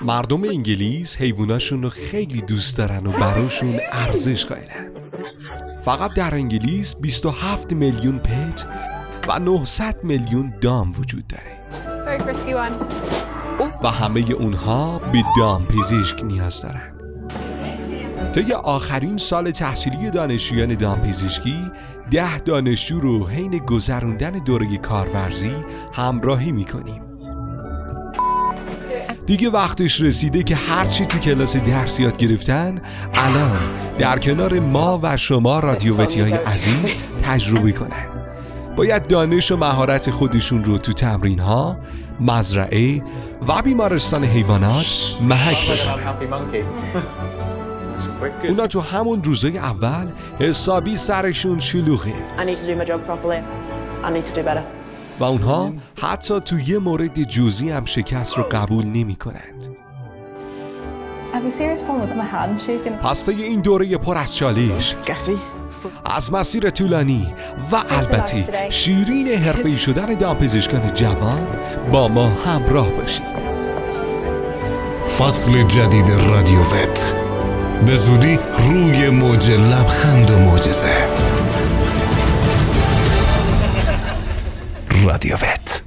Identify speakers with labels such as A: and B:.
A: مردم انگلیس حیواناشون رو خیلی دوست دارن و براشون ارزش قائلن. فقط در انگلیس 27 میلیون پت و 900 میلیون دام وجود داره. و همه اونها به دام پزشک نیاز دارن. طی آخرین سال تحصیلی دانشجویان دام پزشکی ده دانشجو رو حین گذروندن دوره کارورزی همراهی می‌کنیم. دیگه وقتش رسیده که هرچی تو کلاس درس یاد گرفتن الان در کنار ما و شما رادیووتی های عزیز تجربه کنن. باید دانش و مهارت خودشون رو تو تمرین ها، مزرعه و بیمارستان حیوانات محک بزنن. اونا تو همون روزای اول حسابی سرشون شلوغه. و اونها حتی تو یه مورد جزئی هم شکست رو قبول نمی کنند.
B: I have a serious problem with my hand shaking.
A: پس طی این دوره پر از چالش. از مسیر طولانی و البته شیرین حرفه‌ای شدن دامپزشکان جوان با ما همراه باشید.
C: فصل جدید رادیو وت به زودی روی موج لبخند و معجزه. Radio Vet.